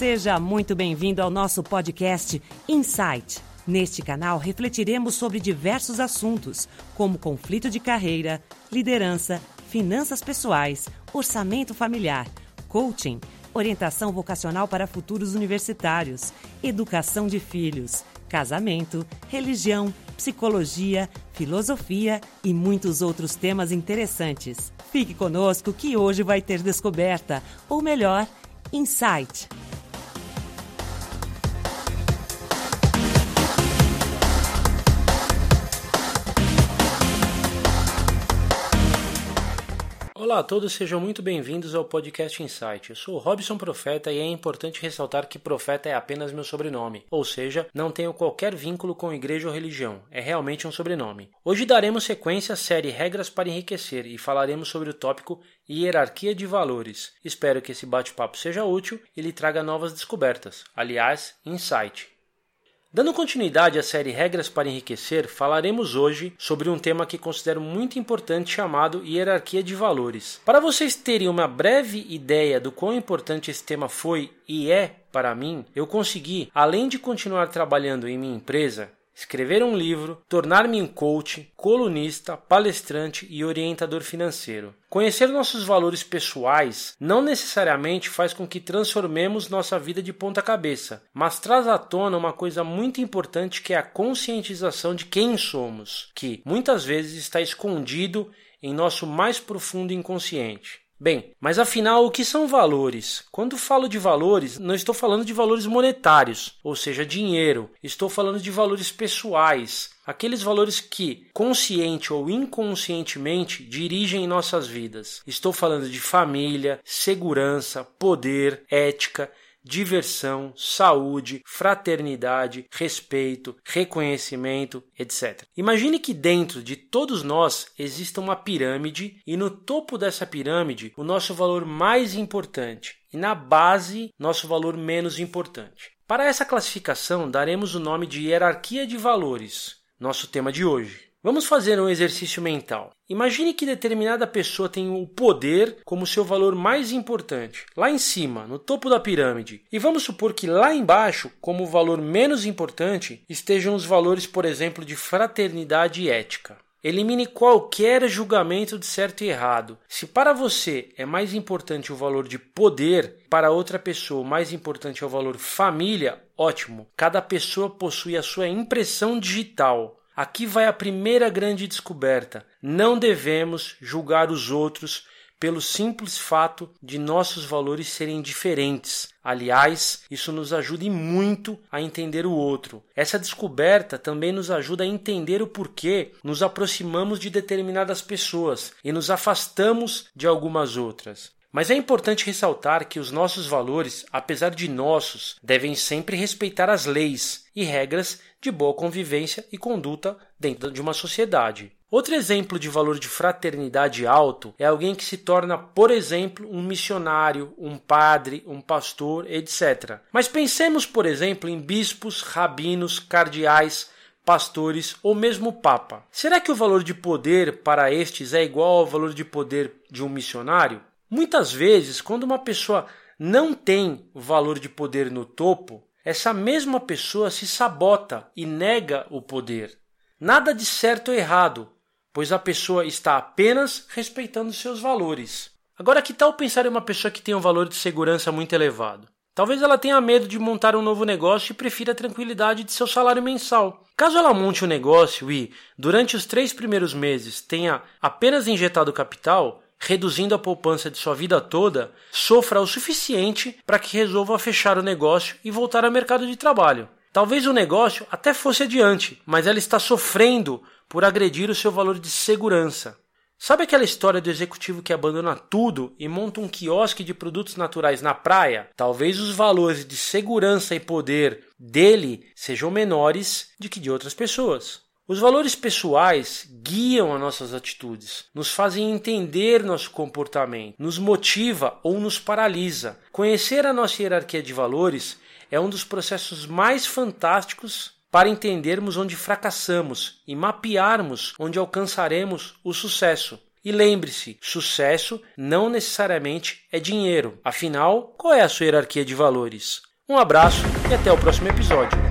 Seja muito bem-vindo ao nosso podcast Insight. Neste canal refletiremos sobre diversos assuntos, como conflito de carreira, liderança, finanças pessoais, orçamento familiar, coaching, orientação vocacional para futuros universitários, educação de filhos, casamento, religião, psicologia, filosofia e muitos outros temas interessantes. Fique conosco que hoje vai ter descoberta, ou melhor, insight. Olá a todos, sejam muito bem-vindos ao podcast Insight. Eu sou Robson Profeta e é importante ressaltar que Profeta é apenas meu sobrenome, ou seja, não tenho qualquer vínculo com igreja ou religião, é realmente um sobrenome. Hoje daremos sequência à série Regras para Enriquecer e falaremos sobre o tópico Hierarquia de Valores. Espero que esse bate-papo seja útil e lhe traga novas descobertas, aliás, insight. Dando continuidade à série Regras para Enriquecer, falaremos hoje sobre um tema que considero muito importante chamado hierarquia de valores. Para vocês terem uma breve ideia do quão importante esse tema foi e é para mim, eu consegui, além de continuar trabalhando em minha empresa, escrever um livro, tornar-me um coach, colunista, palestrante e orientador financeiro. Conhecer nossos valores pessoais não necessariamente faz com que transformemos nossa vida de ponta cabeça, mas traz à tona uma coisa muito importante que é a conscientização de quem somos, que muitas vezes está escondido em nosso mais profundo inconsciente. Bem, mas afinal, o que são valores? Quando falo de valores, não estou falando de valores monetários, ou seja, dinheiro. Estou falando de valores pessoais, aqueles valores que, consciente ou inconscientemente, dirigem nossas vidas. Estou falando de família, segurança, poder, ética, diversão, saúde, fraternidade, respeito, reconhecimento, etc. Imagine que dentro de todos nós exista uma pirâmide e no topo dessa pirâmide o nosso valor mais importante e na base nosso valor menos importante. Para essa classificação daremos o nome de hierarquia de valores, nosso tema de hoje. Vamos fazer um exercício mental. Imagine que determinada pessoa tem o poder como seu valor mais importante, lá em cima, no topo da pirâmide. E vamos supor que lá embaixo, como valor menos importante, estejam os valores, por exemplo, de fraternidade e ética. Elimine qualquer julgamento de certo e errado. Se para você é mais importante o valor de poder, para outra pessoa o mais importante é o valor família, ótimo. Cada pessoa possui a sua impressão digital. Aqui vai a primeira grande descoberta. Não devemos julgar os outros pelo simples fato de nossos valores serem diferentes. Aliás, isso nos ajuda muito a entender o outro. Essa descoberta também nos ajuda a entender o porquê nos aproximamos de determinadas pessoas e nos afastamos de algumas outras. Mas é importante ressaltar que os nossos valores, apesar de nossos, devem sempre respeitar as leis e regras de boa convivência e conduta dentro de uma sociedade. Outro exemplo de valor de fraternidade alto é alguém que se torna, por exemplo, um missionário, um padre, um pastor, etc. Mas pensemos, por exemplo, em bispos, rabinos, cardeais, pastores ou mesmo papa. Será que o valor de poder para estes é igual ao valor de poder de um missionário? Muitas vezes, quando uma pessoa não tem valor de poder no topo, essa mesma pessoa se sabota e nega o poder. Nada de certo ou errado, pois a pessoa está apenas respeitando seus valores. Agora, que tal pensar em uma pessoa que tem um valor de segurança muito elevado? Talvez ela tenha medo de montar um novo negócio e prefira a tranquilidade de seu salário mensal. Caso ela monte um negócio e, durante os três primeiros meses, tenha apenas injetado capital, reduzindo a poupança de sua vida toda, sofra o suficiente para que resolva fechar o negócio e voltar ao mercado de trabalho. Talvez o negócio até fosse adiante, mas ela está sofrendo por agredir o seu valor de segurança. Sabe aquela história do executivo que abandona tudo e monta um quiosque de produtos naturais na praia? Talvez os valores de segurança e poder dele sejam menores de que de outras pessoas. Os valores pessoais guiam as nossas atitudes, nos fazem entender nosso comportamento, nos motiva ou nos paralisa. Conhecer a nossa hierarquia de valores é um dos processos mais fantásticos para entendermos onde fracassamos e mapearmos onde alcançaremos o sucesso. E lembre-se, sucesso não necessariamente é dinheiro. Afinal, qual é a sua hierarquia de valores? Um abraço e até o próximo episódio.